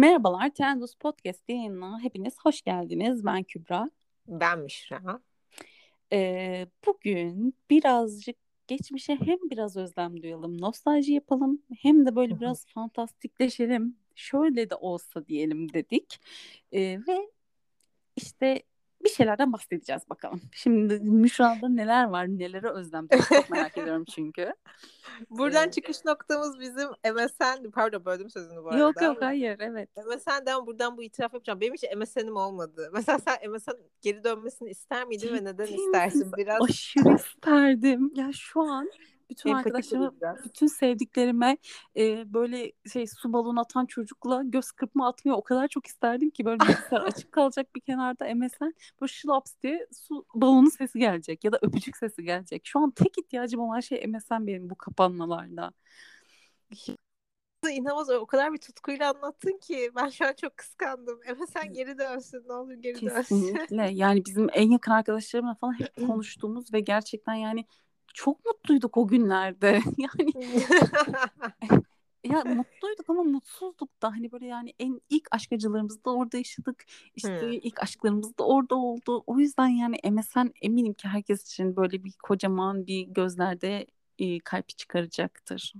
Merhabalar, Trendus Podcast yayınına hepiniz hoş geldiniz. Ben Kübra. Ben Müşra. Ee, bugün birazcık geçmişe hem biraz özlem duyalım, nostalji yapalım, hem de böyle biraz fantastikleşelim. Şöyle de olsa diyelim dedik. Ee, ve işte bir şeylerden bahsedeceğiz bakalım. Şimdi Müşra'da neler var, nelere özlem çok merak ediyorum çünkü. Buradan ee, çıkış noktamız bizim MSN, pardon böldüm sözünü bu arada. Yok yok hayır evet. MSN'den buradan bu itiraf yapacağım. Benim hiç MSN'im olmadı. Mesela sen MSN geri dönmesini ister miydin ve neden istersin? Biraz aşırı isterdim. Ya şu an bütün arkadaşlarıma, bütün sevdiklerime e, böyle şey su balonu atan çocukla göz kırpma atmıyor. O kadar çok isterdim ki böyle bilgisayar açık kalacak bir kenarda MSN böyle şılaps diye su balonu sesi gelecek ya da öpücük sesi gelecek. Şu an tek ihtiyacım olan şey MSN benim bu kapanmalarda. İnanılmaz o kadar bir tutkuyla anlattın ki ben şu an çok kıskandım. MSN geri dönsün ne olur geri Kesinlikle. dönsün. Kesinlikle yani bizim en yakın arkadaşlarımla falan hep konuştuğumuz ve gerçekten yani çok mutluyduk o günlerde. Yani ya mutluyduk ama mutsuzduk da hani böyle yani en ilk aşk acılarımızı da orada yaşadık. İşte hmm. ilk aşklarımız da orada oldu. O yüzden yani MSN eminim ki herkes için böyle bir kocaman bir gözlerde e, kalp çıkaracaktır.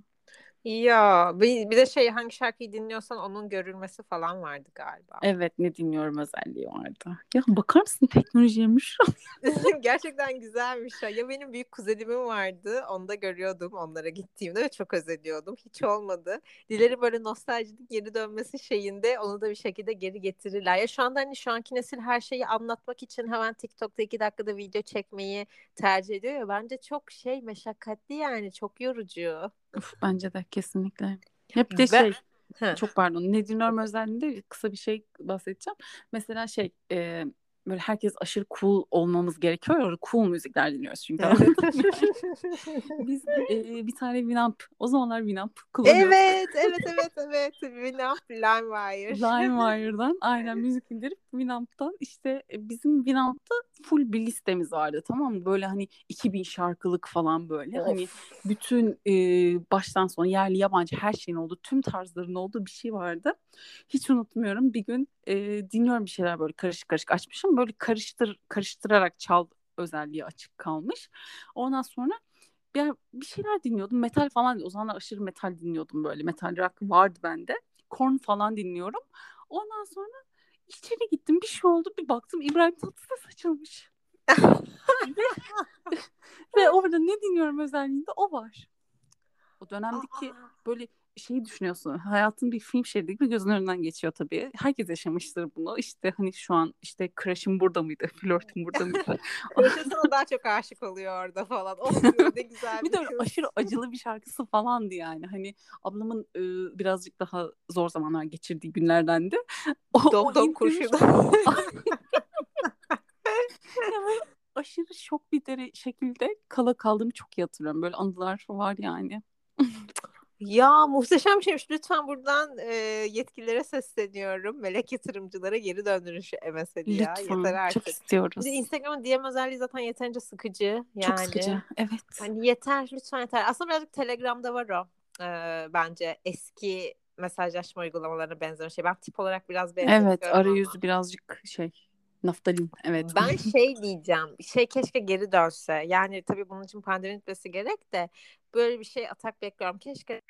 Ya bir, bir de şey hangi şarkıyı dinliyorsan onun görülmesi falan vardı galiba. Evet ne dinliyorum özelliği vardı. Ya bakar mısın teknolojiymiş? Gerçekten güzelmiş. Ya. ya benim büyük kuzenimin vardı. Onu da görüyordum onlara gittiğimde ve çok özliyordum. Hiç olmadı. Dileri böyle nostaljinin geri dönmesi şeyinde onu da bir şekilde geri getirirler. Ya şu anda hani şu anki nesil her şeyi anlatmak için hemen TikTok'ta iki dakikada video çekmeyi tercih ediyor ya. Bence çok şey meşakkatli yani çok yorucu. Uf, bence de kesinlikle. Hep de şey He. çok pardon ne dinliyorum özelliğinde kısa bir şey bahsedeceğim. Mesela şey e, böyle herkes aşırı cool olmamız gerekiyor ya cool müzikler dinliyoruz çünkü. Biz e, bir tane Winamp o zamanlar Winamp kullanıyorduk. Evet evet evet evet Winamp LimeWire. LimeWire'dan aynen müzik indirip Winamp'tan işte e, bizim Winamp'ta full bir listemiz vardı tamam mı? Böyle hani 2000 şarkılık falan böyle. Of. Hani bütün e, baştan sona yerli yabancı her şeyin olduğu tüm tarzların olduğu bir şey vardı. Hiç unutmuyorum bir gün e, dinliyorum bir şeyler böyle karışık karışık açmışım. Böyle karıştır karıştırarak çal özelliği açık kalmış. Ondan sonra bir, bir şeyler dinliyordum. Metal falan o zamanlar aşırı metal dinliyordum böyle. Metal rock vardı bende. Korn falan dinliyorum. Ondan sonra içeri gittim bir şey oldu bir baktım İbrahim Tatlıses açılmış. ve, ve orada ne dinliyorum özelliğinde o var. O dönemdeki böyle şeyi düşünüyorsun. Hayatın bir film şeridi gibi gözün önünden geçiyor tabii. Herkes yaşamıştır bunu. İşte hani şu an işte crush'ım burada mıydı? Flörtüm burada mıydı? Crush'a sana daha çok aşık oluyor orada falan. O ne güzel bir de aşırı acılı bir şarkısı falandı yani. Hani ablamın e, birazcık daha zor zamanlar geçirdiği günlerdendi. O, dom dom kurşun. aşırı şok bir dere şekilde kala kaldığımı çok iyi hatırlıyorum. Böyle anılar var yani. Ya muhteşem şeymiş. Lütfen buradan e, yetkililere sesleniyorum. Melek yatırımcılara geri döndürün şu MSN'i ya. Lütfen. Yeter artık. Çok istiyoruz. Bir de Instagram'ın DM özelliği zaten yeterince sıkıcı. Yani. Çok sıkıcı. Evet. Hani yeter. Lütfen yeter. Aslında birazcık Telegram'da var o. E, bence eski mesajlaşma uygulamalarına benzer şey. Ben tip olarak biraz benziyorum. Evet. Arayüzü ama. birazcık şey Naftalin evet. Ben şey diyeceğim. Şey keşke geri dönse. Yani tabii bunun için pandemi bitmesi gerek de böyle bir şey atak bekliyorum. Keşke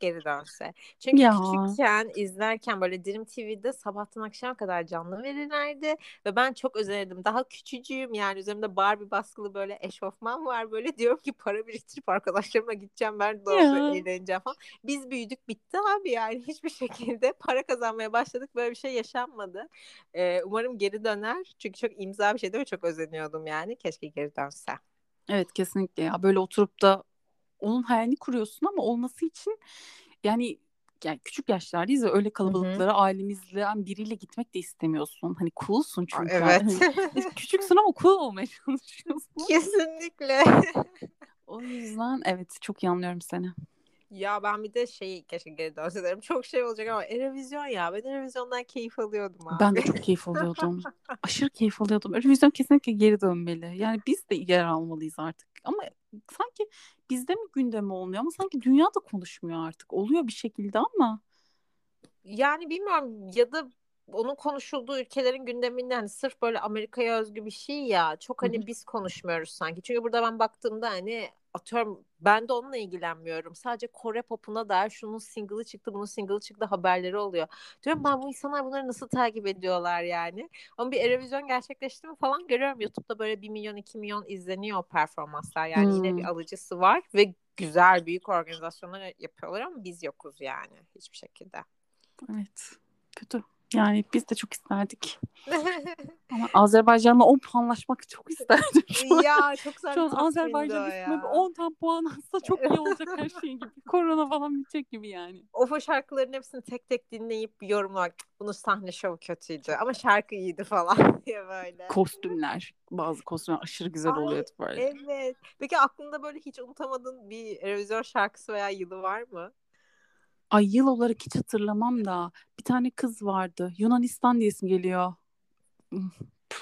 geri dönse. Çünkü ya. küçükken izlerken böyle Dream TV'de sabahtan akşama kadar canlı verirlerdi ve ben çok özenirdim. Daha küçücüğüm yani üzerimde Barbie baskılı böyle eşofman var böyle diyorum ki para biriktirip arkadaşlarımla gideceğim ben de eğleneceğim falan. Biz büyüdük bitti abi yani hiçbir şekilde para kazanmaya başladık böyle bir şey yaşanmadı. Ee, umarım geri döner çünkü çok imza bir şeydi ve çok özeniyordum yani keşke geri dönse. Evet kesinlikle ya böyle oturup da onun hayalini kuruyorsun ama olması için yani yani küçük yaşlardayız ve öyle kalabalıklara Hı-hı. ailemizle biriyle gitmek de istemiyorsun. Hani coolsun çünkü. Evet. Hani, küçüksün ama cool olmaya çalışıyorsun. Kesinlikle. o yüzden evet çok iyi anlıyorum seni. Ya ben bir de şey keşke geri dönse derim. Çok şey olacak ama Erevizyon ya. Ben Erevizyon'dan keyif alıyordum abi. Ben de çok keyif alıyordum. Aşırı keyif alıyordum. Erevizyon kesinlikle geri dönmeli. Yani biz de yer almalıyız artık. Ama sanki bizde mi gündeme olmuyor ama sanki dünya da konuşmuyor artık. Oluyor bir şekilde ama. yani bilmiyorum ya da onun konuşulduğu ülkelerin gündeminde hani sırf böyle Amerika'ya özgü bir şey ya çok hani biz konuşmuyoruz sanki. Çünkü burada ben baktığımda hani atıyorum ben de onunla ilgilenmiyorum. Sadece Kore popuna dair şunun single'ı çıktı, bunun single'ı çıktı haberleri oluyor. Diyorum ben bu insanlar bunları nasıl takip ediyorlar yani. Ama bir Eurovision gerçekleşti mi falan görüyorum. YouTube'da böyle 1 milyon 2 milyon izleniyor performanslar. Yani hmm. yine bir alıcısı var ve güzel büyük organizasyonlar yapıyorlar ama biz yokuz yani hiçbir şekilde. Evet. Kötü. Yani biz de çok isterdik. Ama Azerbaycan'la 10 puanlaşmak çok isterdim. Şu an, ya çok güzel Şu an Azerbaycan üstüne 10 tam puan alsa çok iyi olacak her şey gibi. Korona falan bitecek gibi yani. O şarkıların hepsini tek tek dinleyip yorumlamak. Bunu sahne şovu kötüydü ama şarkı iyiydi falan diye böyle. Kostümler. Bazı kostümler aşırı güzel Ay, oluyordu böyle. Evet. Peki aklında böyle hiç unutamadığın bir revizyon şarkısı veya yılı var mı? Ay yıl olarak hiç hatırlamam da bir tane kız vardı. Yunanistan diye isim geliyor.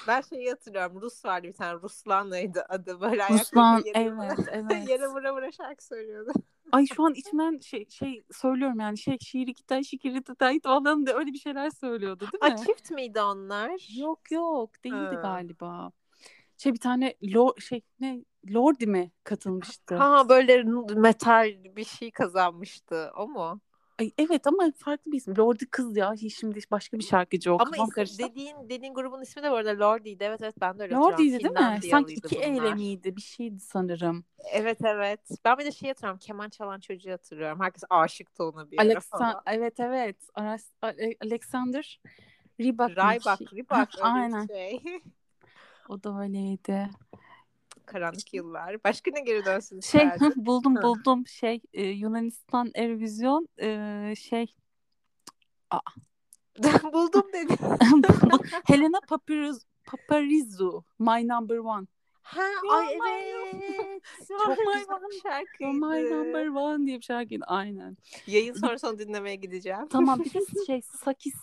Ben şeyi hatırlıyorum. Rus vardı bir tane. Ruslan'laydı adı. Böyle Ruslan evet evet. yere vura vura şarkı söylüyordu. Ay şu an içimden şey şey söylüyorum yani şey şiiri gitar şikiri tayt falan da öyle bir şeyler söylüyordu değil mi? Ay çift miydi onlar? Yok yok değildi ha. galiba. Şey bir tane lo şey ne Lordi mi katılmıştı? Ha böyle metal bir şey kazanmıştı o mu? Ay, evet ama farklı bir isim. Lordi kız ya. Şimdi başka bir şarkıcı o. Ama isim, dediğin dediğin grubun ismi de bu arada Lordi'ydi. Evet evet ben de öyle Lordi'ydi değil mi? Sanki iki eyle miydi? Bir şeydi sanırım. Evet evet. Ben bir de şey hatırlıyorum. Keman çalan çocuğu hatırlıyorum. Herkes aşıktı ona bir Alexan- ara falan. Evet evet. Alexander Rybak. Rybak. Rybak. Aynen. Şey. o da öyleydi karanlık yıllar. Başka ne geri dönsün Şey buldum buldum şey e, Yunanistan Ervizyon e, şey Aa. buldum dedi. Helena Papiriz Paparizu My Number One. Ha, ay evet. Çok güzel şarkıydı. My Number One diye bir şarkıydı aynen. Yayın sonrasında dinlemeye gideceğim. Tamam bir de şey Sakis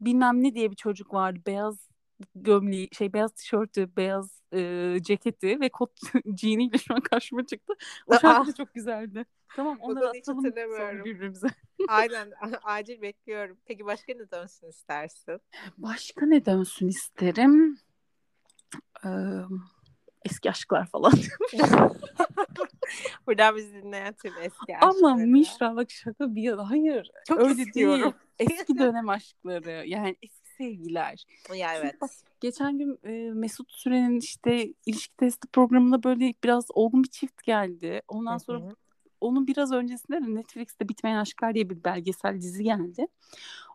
bilmem ne diye bir çocuk vardı. Beyaz gömleği şey beyaz tişörtü, beyaz e, ceketi ve kot jeaniyle şu an karşıma çıktı. O şarkı da çok güzeldi. Tamam onları atalım sonra birbirimize. Aynen acil bekliyorum. Peki başka ne dönsün istersin? Başka ne dönsün isterim? Ee, eski aşklar falan. Buradan bizi dinleyen tüm eski aşklar. Ama Mişra bak şaka bir yana. Hayır. Çok öyle istiyorum. değil. Eski dönem aşkları. Yani eski sevgiler. Ya evet. Bak, geçen gün e, Mesut Süren'in işte ilişki testi programında böyle biraz olgun bir çift geldi. Ondan sonra Hı-hı. onun biraz öncesinde de Netflix'te Bitmeyen Aşklar diye bir belgesel dizi geldi.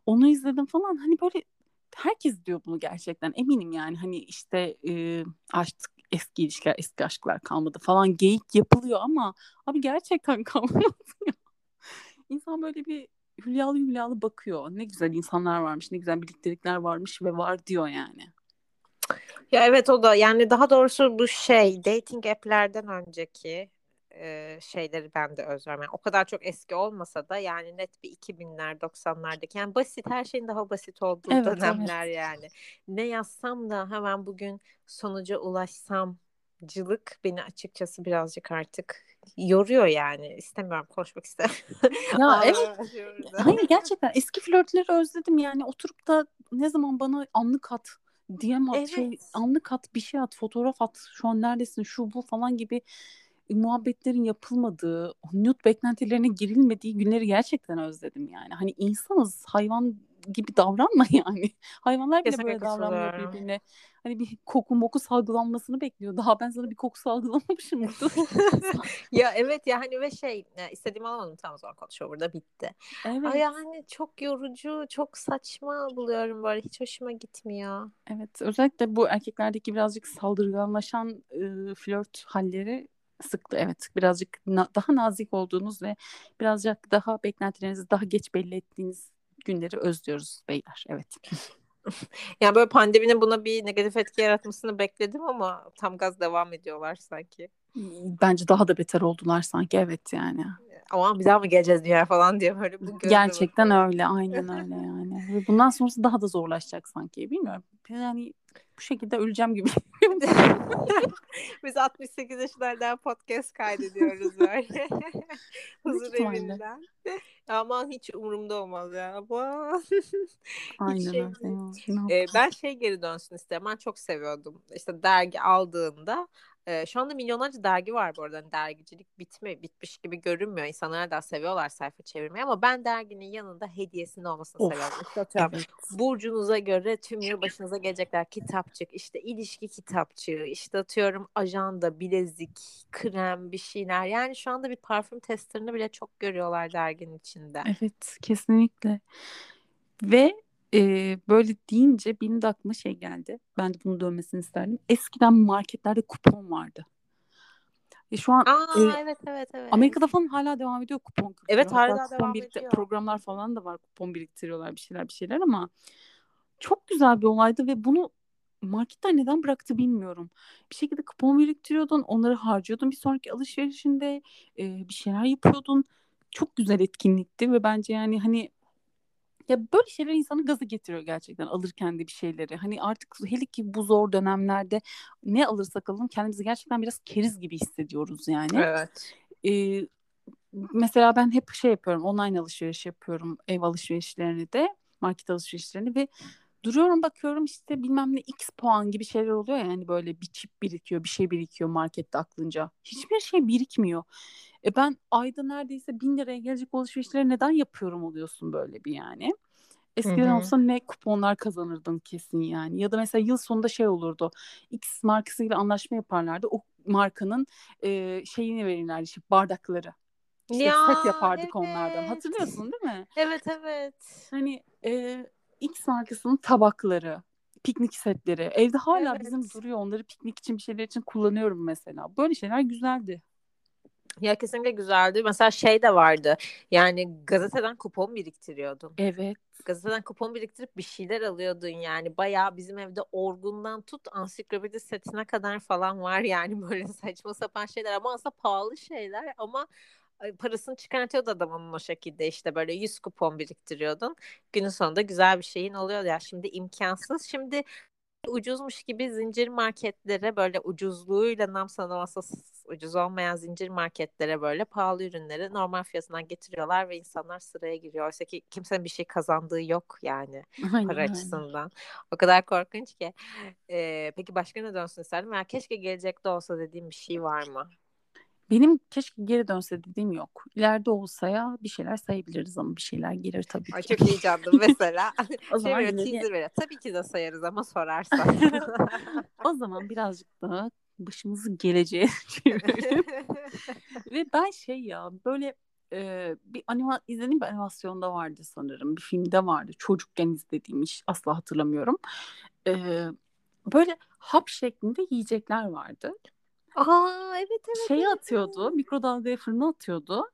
Onu izledim falan hani böyle herkes diyor bunu gerçekten eminim yani hani işte e, artık eski ilişkiler eski aşklar kalmadı falan geyik yapılıyor ama abi gerçekten kalmadı. İnsan böyle bir hülyalı hülyalı bakıyor. Ne güzel insanlar varmış, ne güzel birliktelikler varmış ve var diyor yani. Ya evet o da yani daha doğrusu bu şey dating app'lerden önceki e, şeyleri ben de özlüyorum. Yani o kadar çok eski olmasa da yani net bir 2000'ler 90'lardaki yani basit her şeyin daha basit olduğu evet, dönemler evet. yani. Ne yazsam da hemen bugün sonuca ulaşsam cılık beni açıkçası birazcık artık yoruyor yani. İstemiyorum konuşmak istemiyorum. Ya evet. Hayır gerçekten eski flörtleri özledim yani oturup da ne zaman bana anlık at diyem at şey, evet. şey anlık at bir şey at fotoğraf at şu an neredesin şu bu falan gibi muhabbetlerin yapılmadığı, nude beklentilerine girilmediği günleri gerçekten özledim yani. Hani insanız, hayvan gibi davranma yani. Hayvanlar bile Kesinlikle böyle davranmıyor birbirine. Hani bir koku moku salgılanmasını bekliyor. Daha ben sana bir koku salgılamamışım. ya evet ya hani ve şey istediğimi alamadım tam zaman konuşuyor burada bitti. Evet. Ay yani çok yorucu, çok saçma buluyorum böyle. Hiç hoşuma gitmiyor. Evet özellikle bu erkeklerdeki birazcık saldırganlaşan e, flört halleri sıktı evet birazcık na- daha nazik olduğunuz ve birazcık daha beklentilerinizi daha geç belli ettiğiniz günleri özlüyoruz beyler evet. yani böyle pandeminin buna bir negatif etki yaratmasını bekledim ama tam gaz devam ediyorlar sanki. Bence daha da beter oldular sanki evet yani. Ama bir daha mı geleceğiz dünya falan diye böyle bu Gerçekten öyle aynen öyle yani. Bundan sonrası daha da zorlaşacak sanki bilmiyorum. Yani bu şekilde öleceğim gibi. Biz 68 yaşlardan podcast kaydediyoruz böyle. Huzur evinden. Aman hiç umurumda olmaz ya. Aynen şey öyle. Ee, ben şey geri dönsün isterim. Ben çok seviyordum. İşte dergi aldığında ee, şu anda milyonlarca dergi var bu arada. Hani dergicilik bitme, bitmiş gibi görünmüyor. İnsanlar da seviyorlar sayfa çevirmeyi ama ben derginin yanında hediyesinin olmasını of, seviyorum. İşte evet. Burcunuza göre tüm yıl başınıza gelecekler kitapçık, işte ilişki kitapçığı, işte atıyorum ajanda, bilezik, krem bir şeyler. Yani şu anda bir parfüm testlerini bile çok görüyorlar derginin içinde. Evet kesinlikle. Ve e, böyle deyince benim de aklıma şey geldi. Ben de bunu dönmesini isterdim. Eskiden marketlerde kupon vardı. E şu an Aa, e, evet evet evet. Amerika'da falan hala devam ediyor kupon. Evet hala Hatta devam birikti- ediyor. Programlar falan da var kupon biriktiriyorlar bir şeyler bir şeyler ama çok güzel bir olaydı ve bunu marketler neden bıraktı bilmiyorum. Bir şekilde kupon biriktiriyordun, onları harcıyordun bir sonraki alışverişinde e, bir şeyler yapıyordun. Çok güzel etkinlikti ve bence yani hani ya böyle şeyler insanı gazı getiriyor gerçekten alırken de bir şeyleri. Hani artık hele ki bu zor dönemlerde ne alırsak alalım kendimizi gerçekten biraz keriz gibi hissediyoruz yani. Evet. Ee, mesela ben hep şey yapıyorum online alışveriş yapıyorum ev alışverişlerini de market alışverişlerini ve duruyorum bakıyorum işte bilmem ne x puan gibi şeyler oluyor yani böyle bir çip birikiyor bir şey birikiyor markette aklınca. Hiçbir şey birikmiyor. E ben ayda neredeyse bin liraya gelecek alışverişleri neden yapıyorum oluyorsun böyle bir yani. Eskiden Hı-hı. olsa ne kuponlar kazanırdın kesin yani. Ya da mesela yıl sonunda şey olurdu. X markasıyla anlaşma yaparlardı. O markanın e, şeyini verirlerdi işte bardakları. İşte ya, set yapardık evet. onlardan. Hatırlıyorsun değil mi? Evet evet. Hani e, X markasının tabakları, piknik setleri. Evde hala evet. bizim duruyor. Onları piknik için bir şeyler için kullanıyorum mesela. Böyle şeyler güzeldi. Ya kesinlikle güzeldi. Mesela şey de vardı. Yani gazeteden kupon biriktiriyordun. Evet. Gazeteden kupon biriktirip bir şeyler alıyordun yani. Bayağı bizim evde orgundan tut ansiklopedi setine kadar falan var yani böyle saçma sapan şeyler ama aslında pahalı şeyler ama parasını çıkartıyordu adam onun o şekilde işte böyle 100 kupon biriktiriyordun. Günün sonunda güzel bir şeyin oluyor ya. Şimdi imkansız. Şimdi ucuzmuş gibi zincir marketlere böyle ucuzluğuyla nam sanılması ucuz olmayan zincir marketlere böyle pahalı ürünleri normal fiyatından getiriyorlar ve insanlar sıraya giriyor. Oysa ki kimsenin bir şey kazandığı yok yani aynen, para aynen. açısından. O kadar korkunç ki. Ee, peki başka ne dönsün isterdim? Ya keşke gelecekte olsa dediğim bir şey var mı? Benim keşke geri dönse dediğim yok. İleride olsa ya bir şeyler sayabiliriz ama bir şeyler gelir tabii ki. Ay çok heyecanlı mesela. o şey zaman böyle teaser veriyor. Tabii ki de sayarız ama sorarsan. o zaman birazcık daha başımızı geleceğe çevirelim. Ve ben şey ya böyle e, bir anima izlediğim bir animasyonda vardı sanırım. Bir filmde vardı. Çocukken izlediğim iş asla hatırlamıyorum. E, böyle hap şeklinde yiyecekler vardı. Aa evet evet. Şey evet, atıyordu, evet. mikrodalgaya fırına atıyordu.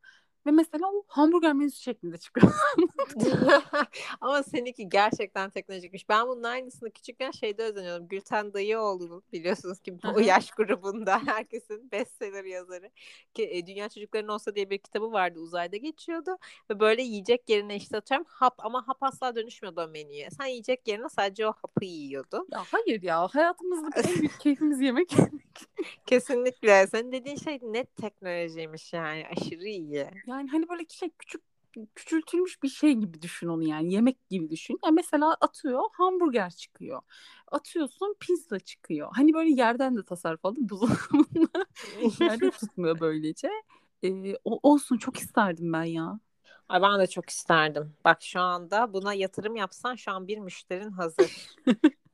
Ve mesela o hamburger menüsü şeklinde çıkıyor. Ama seninki gerçekten teknolojikmiş. Ben bunun aynısını küçükken şeyde özeniyordum. Gülten Dayıoğlu'nun biliyorsunuz ki o yaş grubunda herkesin bestseller yazarı. Ki e, Dünya Çocukların Olsa diye bir kitabı vardı. Uzayda geçiyordu. Ve böyle yiyecek yerine işte atıyorum hap ama hap asla dönüşmüyordu o menüye. Sen yiyecek yerine sadece o hapı yiyordun. Ya hayır ya. Hayatımızda en büyük keyfimiz yemek Kesinlikle. Senin dediğin şey net teknolojiymiş yani. Aşırı iyi. Yani hani böyle şey küçük küçültülmüş bir şey gibi düşün onu yani yemek gibi düşün. Ya mesela atıyor hamburger çıkıyor. Atıyorsun pizza çıkıyor. Hani böyle yerden de tasarruf aldım buzdolabında. Yerde tutmuyor böylece. Ee, o, olsun çok isterdim ben ya. Ay ben de çok isterdim. Bak şu anda buna yatırım yapsan şu an bir müşterin hazır.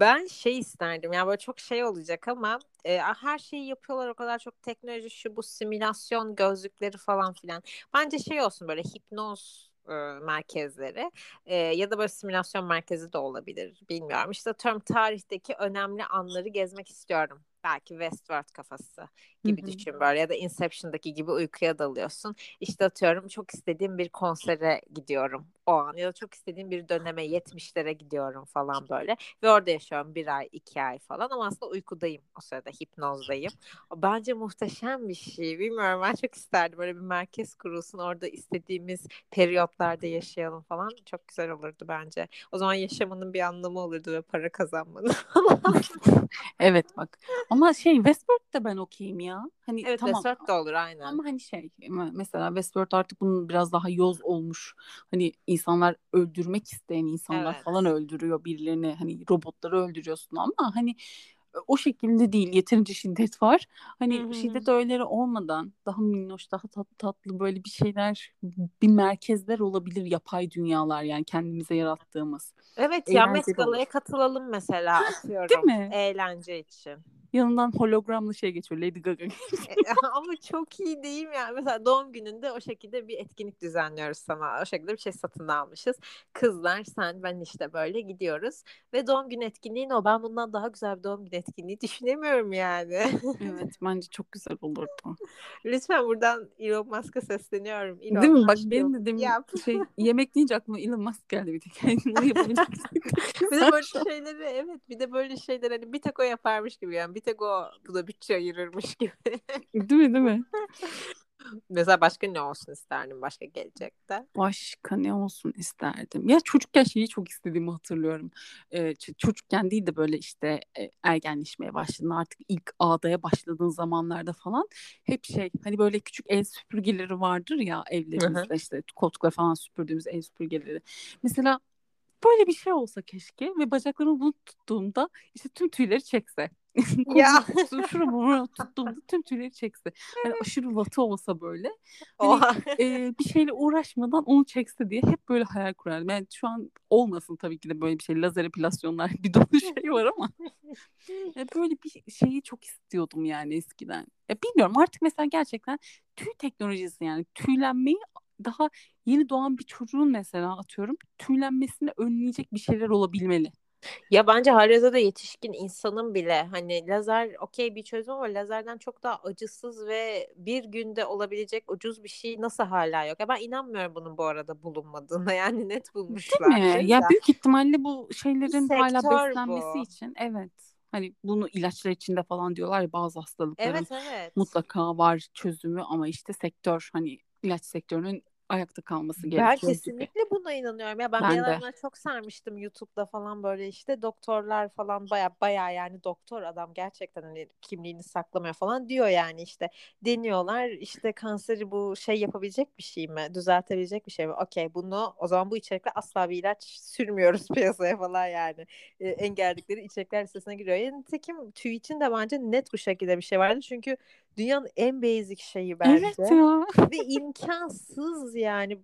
Ben şey isterdim ya böyle çok şey olacak ama e, her şeyi yapıyorlar o kadar çok teknoloji şu bu simülasyon gözlükleri falan filan. Bence şey olsun böyle hipnoz e, merkezleri e, ya da böyle simülasyon merkezi de olabilir bilmiyorum. İşte tüm tarihteki önemli anları gezmek istiyorum. Belki Westworld kafası gibi düşün böyle ya da Inception'daki gibi uykuya dalıyorsun. İşte atıyorum çok istediğim bir konsere gidiyorum o an ya da çok istediğim bir döneme 70'lere gidiyorum falan böyle ve orada yaşıyorum bir ay iki ay falan ama aslında uykudayım o sırada hipnozdayım. Bence muhteşem bir şey bilmiyorum ben çok isterdim böyle bir merkez kurulsun orada istediğimiz periyotlarda yaşayalım falan çok güzel olurdu bence. O zaman yaşamanın bir anlamı olurdu ve para kazanmanın evet bak ama şey Westworld'da ben okeyim ya. Hani evet tamam. Westworld da olur aynen. Ama hani şey mesela Westworld artık bunun biraz daha yoz olmuş. Hani insanlar öldürmek isteyen insanlar Evet. falan öldürüyor birilerini. Hani robotları öldürüyorsun ama hani o şekilde değil. Yeterince şiddet var. Hani Hı hı. şiddet öğeleri olmadan daha minnoş, daha tatlı tatlı böyle bir şeyler, bir merkezler olabilir. Yapay dünyalar yani kendimize yarattığımız. Evet ya Eğlenceli Met Gala'ya olur. katılalım mesela atıyorum. mi? Eğlence için. Yanından hologramlı şey geçiyor. Lady Gaga. E, Ama çok iyi değil mi yani? Mesela doğum gününde o şekilde bir etkinlik düzenliyoruz sana. O şekilde bir şey satın almışız. Kızlar sen ben işte böyle gidiyoruz. Ve doğum günü etkinliğin o. Ben bundan daha güzel bir doğum günü etkinliği düşünemiyorum yani. evet bence çok güzel olurdu. Lütfen buradan Elon Musk'a sesleniyorum. Elon Değil mi? Bak benim de demin şey yemek deyince aklıma Elon Musk geldi bir tek. Yani bir de böyle şeyleri evet bir de böyle şeyler hani bir tek o yaparmış gibi yani bir tek o bu da bütçe ayırırmış gibi. Değil mi değil mi? Mesela başka ne olsun isterdim başka gelecekte? Başka ne olsun isterdim? Ya çocukken şeyi çok istediğimi hatırlıyorum. Ee, çocukken değil de böyle işte e, ergenleşmeye başladığın artık ilk ağdaya başladığın zamanlarda falan hep şey hani böyle küçük el süpürgeleri vardır ya evlerimizde işte koltukları falan süpürdüğümüz el süpürgeleri. Mesela böyle bir şey olsa keşke ve bacaklarımı bunu tuttuğumda işte tüm tüyleri çekse. Ya. Kolumu şuramı tuttuğumda tüm tüyleri çekse. Hani aşırı vatı olsa böyle. Hani e, bir şeyle uğraşmadan onu çekse diye hep böyle hayal kurardım. Yani şu an olmasın tabii ki de böyle bir şey. Lazer epilasyonlar bir dolu şey var ama ya böyle bir şeyi çok istiyordum yani eskiden. Ya bilmiyorum artık mesela gerçekten tüy teknolojisi yani tüylenmeyi daha yeni doğan bir çocuğun mesela atıyorum tüylenmesini önleyecek bir şeyler olabilmeli. Ya bence halihazırda yetişkin insanın bile hani lazer okey bir çözüm ama lazerden çok daha acısız ve bir günde olabilecek ucuz bir şey nasıl hala yok? Ya ben inanmıyorum bunun bu arada bulunmadığına yani net bulmuşlar. Değil mi? Ya büyük ihtimalle bu şeylerin hala Sektör beslenmesi bu. için evet. Hani bunu ilaçlar içinde falan diyorlar ya bazı hastalıkların Evet evet. mutlaka var çözümü ama işte sektör hani ilaç sektörünün ayakta kalması Ben gerekiyor gibi. kesinlikle buna inanıyorum. Ya ben, Ben bir aralar çok sarmıştım YouTube'da falan böyle işte doktorlar falan baya baya yani doktor adam gerçekten hani kimliğini saklamıyor falan diyor yani işte deniyorlar işte kanseri bu şey yapabilecek bir şey mi? Düzeltebilecek bir şey mi? Okey bunu o zaman bu içerikle asla bir ilaç sürmüyoruz piyasaya falan yani. E, engelledikleri içerikler listesine giriyor. Yani nitekim tüy için de bence net bu şekilde bir şey vardı. Çünkü dünyanın en basic şeyi bence. Evet ya. Ve imkansız yani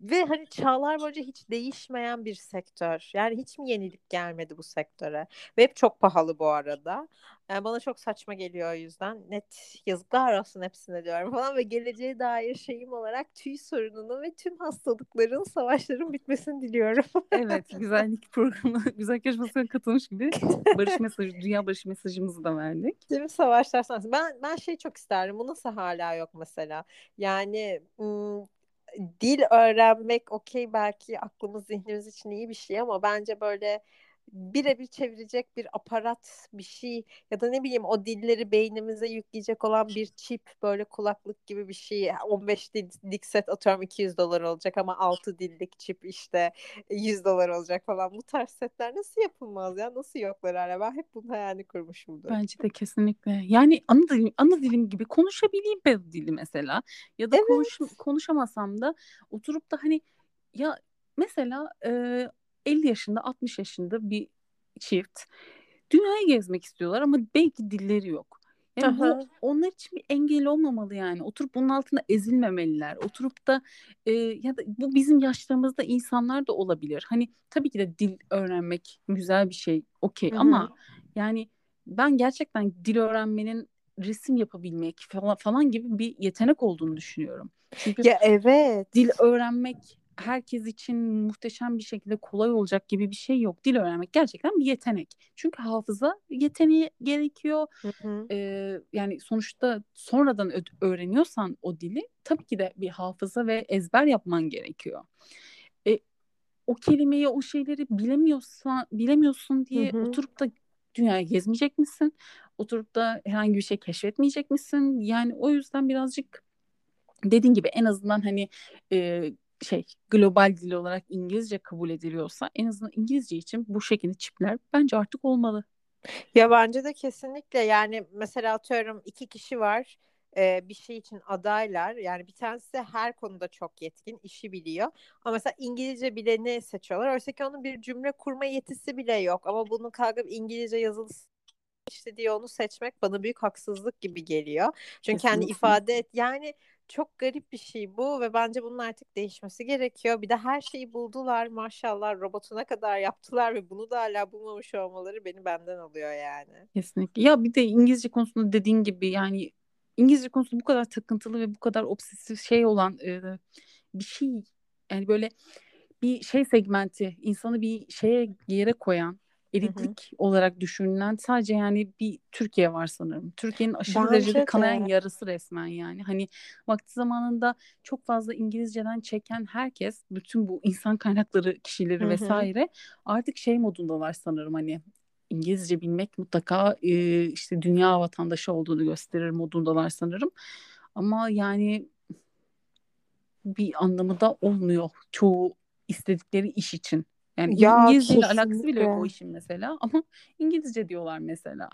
ve hani çağlar boyunca hiç değişmeyen bir sektör. Yani hiç mi yenilik gelmedi bu sektöre? Ve hep çok pahalı bu arada. Yani bana çok saçma geliyor o yüzden. Net yazıklar olsun hepsine diyorum falan ve geleceğe dair şeyim olarak tüy sorununu ve tüm hastalıkların, savaşların bitmesini diliyorum. Evet, güzellik programı, güzellik yarışmasına katılmış gibi barış mesajı, dünya barış mesajımızı da verdik. Mi? Savaşlar sonrası. Ben ben şey çok isterdim. Bu nasıl hala yok mesela? Yani ım, dil öğrenmek okey belki aklımız zihnimiz için iyi bir şey ama bence böyle birebir çevirecek bir aparat bir şey ya da ne bileyim o dilleri beynimize yükleyecek olan bir çip böyle kulaklık gibi bir şey 15 dillik set atıyorum 200 dolar olacak ama 6 dillik çip işte 100 dolar olacak falan bu tarz setler nasıl yapılmaz ya nasıl yoklar hala ben hep bunun hayalini kurmuşumdur. Bence de kesinlikle. Yani ana dilim, ana dilim gibi konuşabileyim ben dili mesela. Ya da Evet. konuş, konuşamasam da oturup da hani ya mesela e, 50 yaşında 60 yaşında bir çift dünyayı gezmek istiyorlar ama belki dilleri yok. Yani bu Aha. onlar için bir engel olmamalı yani. Oturup bunun altında ezilmemeliler. Oturup da e, ya da bu bizim yaşlarımızda insanlar da olabilir. Hani tabii ki de dil öğrenmek güzel bir şey. Okey ama yani ben gerçekten dil öğrenmenin resim yapabilmek falan, falan gibi bir yetenek olduğunu düşünüyorum. Çünkü Ya evet. dil öğrenmek herkes için muhteşem bir şekilde kolay olacak gibi bir şey yok. Dil öğrenmek gerçekten bir yetenek. Çünkü hafıza yeteneği gerekiyor. Hı hı. Ee, yani sonuçta sonradan öğreniyorsan o dili tabii ki de bir hafıza ve ezber yapman gerekiyor. E, o kelimeyi, o şeyleri bilemiyorsan, bilemiyorsun diye hı hı. oturup da dünyayı gezmeyecek misin? Oturup da herhangi bir şey keşfetmeyecek misin? Yani o yüzden birazcık dediğin gibi en azından hani e, şey global dil olarak İngilizce kabul ediliyorsa en azından İngilizce için bu şekilde çipler bence artık olmalı. Ya bence de kesinlikle yani mesela atıyorum iki kişi var e, bir şey için adaylar. Yani bir tanesi her konuda çok yetkin, işi biliyor. Ama mesela İngilizce bileni seçiyorlar. Oysa ki onun bir cümle kurma yetisi bile yok. Ama bunu kalkıp İngilizce yazılı işte diye onu seçmek bana büyük haksızlık gibi geliyor. Çünkü kendi ifade et yani çok garip bir şey bu ve bence bunun artık değişmesi gerekiyor. Bir de her şeyi buldular maşallah robotuna kadar yaptılar ve bunu da hala bulmamış olmaları beni benden alıyor yani. Kesinlikle. Ya bir de İngilizce konusunda dediğin gibi yani İngilizce konusunda bu kadar takıntılı ve bu kadar obsesif şey olan e, bir şey yani böyle bir şey segmenti insanı bir şeye yere koyan elitlik hı hı. olarak düşünülen sadece yani bir Türkiye var sanırım. Türkiye'nin aşırı Bence derecede de. kanayan yarısı resmen yani. Hani vakti zamanında çok fazla İngilizceden çeken herkes bütün bu insan kaynakları kişileri hı hı. vesaire artık şey modundalar sanırım hani İngilizce bilmek mutlaka e, işte dünya vatandaşı olduğunu gösterir modundalar sanırım. Ama yani bir anlamı da olmuyor çoğu istedikleri iş için. Yani ya, İngilizce ile alakası bile yok o işin mesela ama İngilizce diyorlar mesela.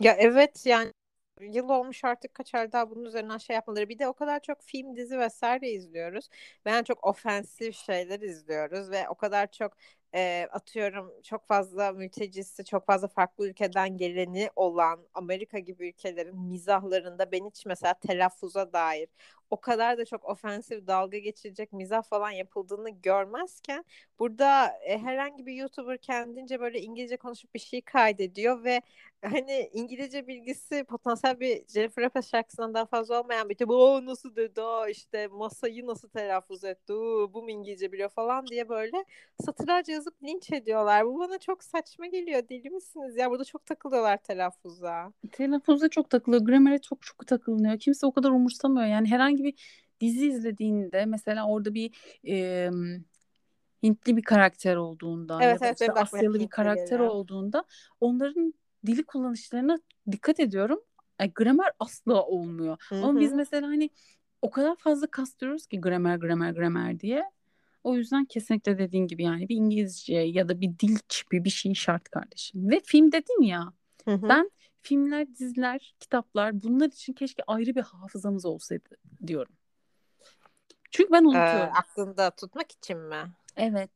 Ya evet yani yıl olmuş artık kaç ay daha bunun üzerinden şey yapmaları. Bir de o kadar çok film, dizi vesaire izliyoruz. Ve yani çok ofensif şeyler izliyoruz ve o kadar çok e, atıyorum çok fazla mültecisi, çok fazla farklı ülkeden geleni olan Amerika gibi ülkelerin mizahlarında ben hiç mesela telaffuza dair o kadar da çok ofensif dalga geçirecek mizah falan yapıldığını görmezken burada e, herhangi bir YouTuber kendince böyle İngilizce konuşup bir şey kaydediyor ve hani İngilizce bilgisi potansiyel bir Jennifer Lopez şarkısından daha fazla olmayan bir bu nasıl dedi işte masayı nasıl telaffuz etti bu mu İngilizce biliyor falan diye böyle satırlarca yazıp linç ediyorlar. Bu bana çok saçma geliyor. Deli misiniz ya? Burada çok takılıyorlar telaffuza. Telaffuza çok takılıyor. Grammar'e çok çok takılınıyor. Kimse o kadar umursamıyor. Yani herhangi bir dizi izlediğinde mesela orada bir e, Hintli bir karakter olduğunda evet, ya da evet, işte Asyalı bir karakter geliyor. olduğunda onların dili kullanışlarına dikkat ediyorum. Yani gramer asla olmuyor. Hı-hı. Ama biz mesela hani o kadar fazla kastıyoruz ki gramer gramer gramer diye. O yüzden kesinlikle dediğin gibi yani bir İngilizce ya da bir dil çipi bir şey şart kardeşim. Ve film dedin ya. Hı hı. Ben filmler, diziler, kitaplar bunlar için keşke ayrı bir hafızamız olsaydı diyorum. Çünkü ben unutuyorum. Ee, aklında tutmak için mi? Evet.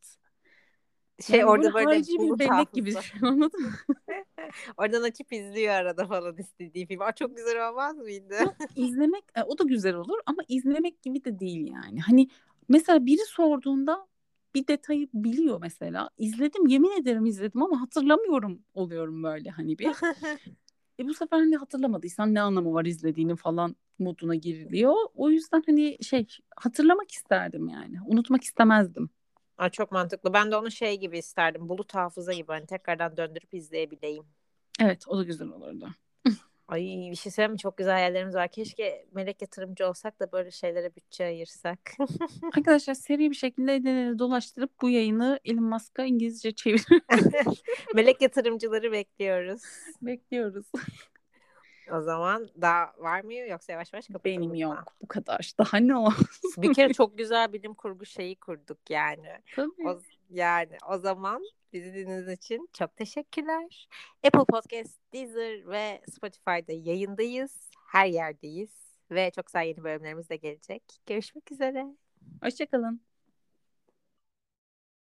Şey yani orada böyle, bir bellek gibi anladın mı? Oradan açıp izliyor arada falan istediği film. Aa, çok güzel olmaz mıydı? İzlemek e, o da güzel olur ama izlemek gibi de değil yani. Hani Mesela biri sorduğunda bir detayı biliyor mesela. İzledim yemin ederim izledim ama hatırlamıyorum oluyorum böyle hani bir. e bu sefer hani hatırlamadıysan ne anlamı var izlediğini falan moduna giriliyor. O yüzden hani şey hatırlamak isterdim yani. Unutmak istemezdim. Aa, çok mantıklı. Ben de onu şey gibi isterdim. Bulut hafıza gibi hani tekrardan döndürüp izleyebileyim. Evet o da güzel olurdu. Ay bir şey söyleyeyim mi? Çok güzel hayallerimiz var. Keşke melek yatırımcı olsak da böyle şeylere bütçe ayırsak. Arkadaşlar seri bir şekilde ellerine dolaştırıp bu yayını Elon Musk'a İngilizce çevir. melek yatırımcıları bekliyoruz. Bekliyoruz. O zaman daha var mı yoksa yavaş yavaş kapatalım Benim yok. Mı? Bu kadar. Daha ne o? bir kere çok güzel bilim kurgu şeyi kurduk yani. Tabii. O, yani o zaman bizi dinlediğiniz için çok teşekkürler. Apple Podcast, Deezer ve Spotify'da yayındayız. Her yerdeyiz. Ve çok güzel yeni bölümlerimiz de gelecek. Görüşmek üzere. Hoşçakalın.